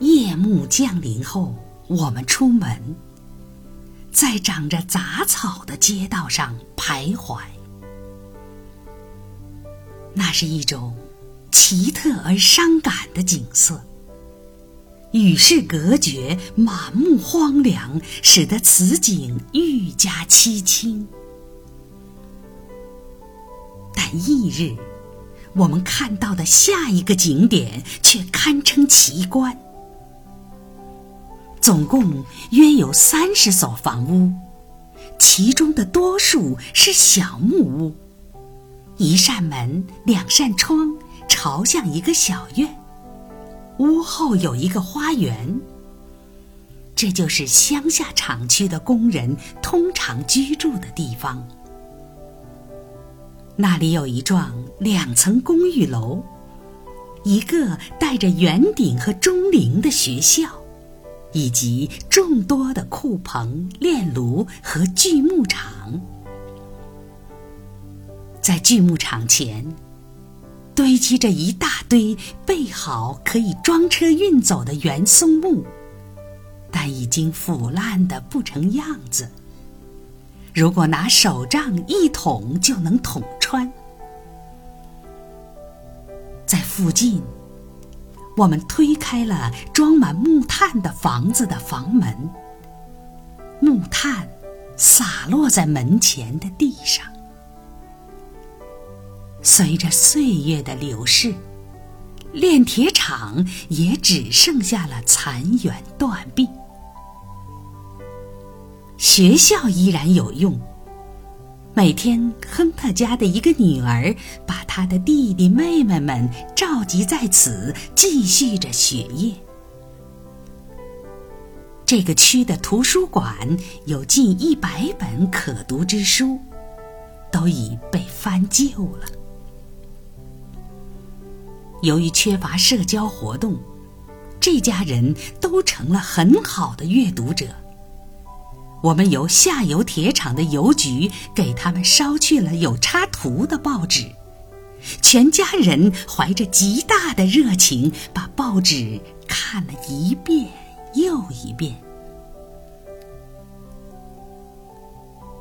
夜幕降临后，我们出门，在长着杂草的街道上徘徊。那是一种奇特而伤感的景色，与世隔绝，满目荒凉，使得此景愈加凄清。但翌日，我们看到的下一个景点却堪称奇观。总共约有三十所房屋，其中的多数是小木屋，一扇门，两扇窗，朝向一个小院。屋后有一个花园。这就是乡下厂区的工人通常居住的地方。那里有一幢两层公寓楼，一个带着圆顶和钟铃的学校，以及众多的库棚、炼炉和锯木厂。在锯木厂前，堆积着一大堆备好可以装车运走的圆松木，但已经腐烂的不成样子。如果拿手杖一捅就能捅穿。在附近，我们推开了装满木炭的房子的房门，木炭洒落在门前的地上。随着岁月的流逝，炼铁厂也只剩下了残垣断壁。学校依然有用。每天，亨特家的一个女儿把她的弟弟妹妹们召集在此，继续着学业。这个区的图书馆有近一百本可读之书，都已被翻旧了。由于缺乏社交活动，这家人都成了很好的阅读者。我们由下游铁厂的邮局给他们捎去了有插图的报纸，全家人怀着极大的热情把报纸看了一遍又一遍。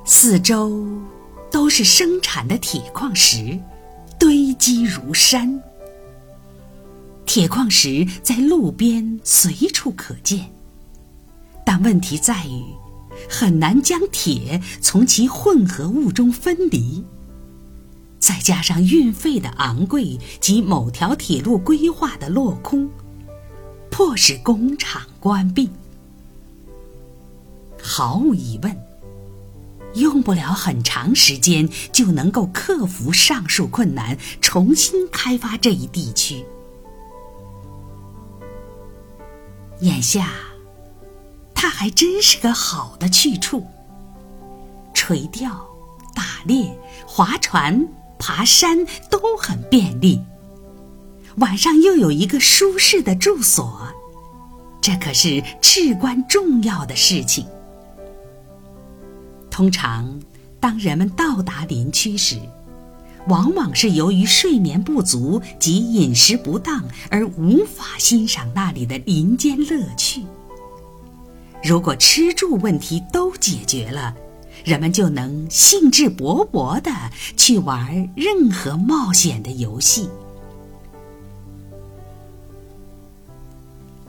四周都是生产的铁矿石，堆积如山。铁矿石在路边随处可见，但问题在于。很难将铁从其混合物中分离，再加上运费的昂贵及某条铁路规划的落空，迫使工厂关闭。毫无疑问，用不了很长时间就能够克服上述困难，重新开发这一地区。眼下。还真是个好的去处。垂钓、打猎、划船、爬山都很便利。晚上又有一个舒适的住所，这可是至关重要的事情。通常，当人们到达林区时，往往是由于睡眠不足及饮食不当而无法欣赏那里的林间乐趣。如果吃住问题都解决了，人们就能兴致勃勃地去玩任何冒险的游戏。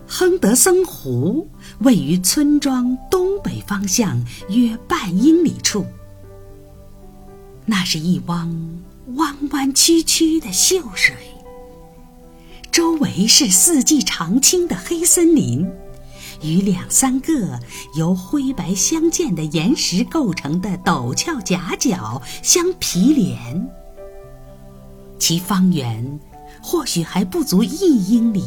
亨德森湖位于村庄东北方向约半英里处，那是一汪弯弯曲曲的秀水，周围是四季常青的黑森林。与两三个由灰白相间的岩石构成的陡峭夹角相毗连，其方圆或许还不足一英里。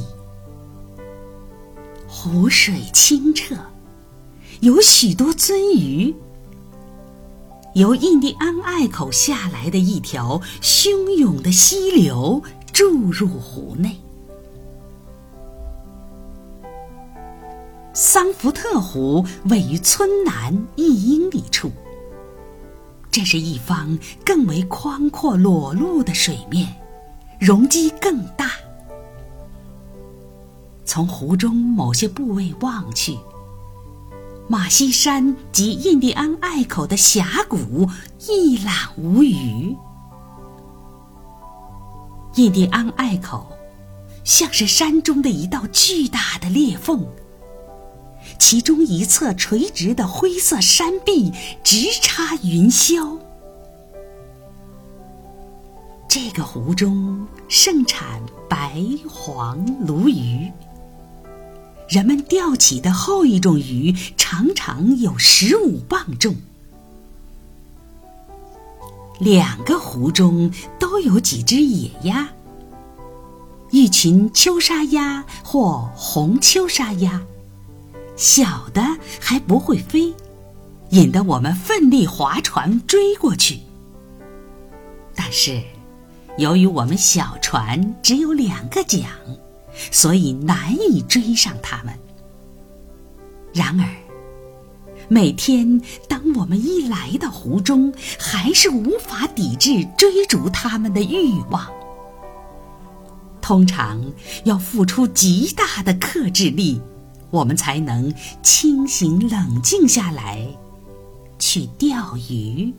湖水清澈，有许多鳟鱼。由印第安隘口下来的一条汹涌的溪流注入湖内。桑福特湖位于村南一英里处，这是一方更为宽阔裸露的水面，容积更大。从湖中某些部位望去，马西山及印第安隘口的峡谷一览无余。印第安隘口像是山中的一道巨大的裂缝，其中一侧垂直的灰色山壁直插云霄。这个湖中盛产白黄鲈鱼，人们钓起的后一种鱼常常有十五磅重。两个湖中都有几只野鸭，一群秋沙鸭或红秋沙鸭，小的还不会飞，引得我们奋力划船追过去。但是。由于我们小船只有两个桨，所以难以追上它们。然而，每天当我们一来到湖中，还是无法抵制追逐它们的欲望。通常要付出极大的克制力，我们才能清醒冷静下来，去钓鱼。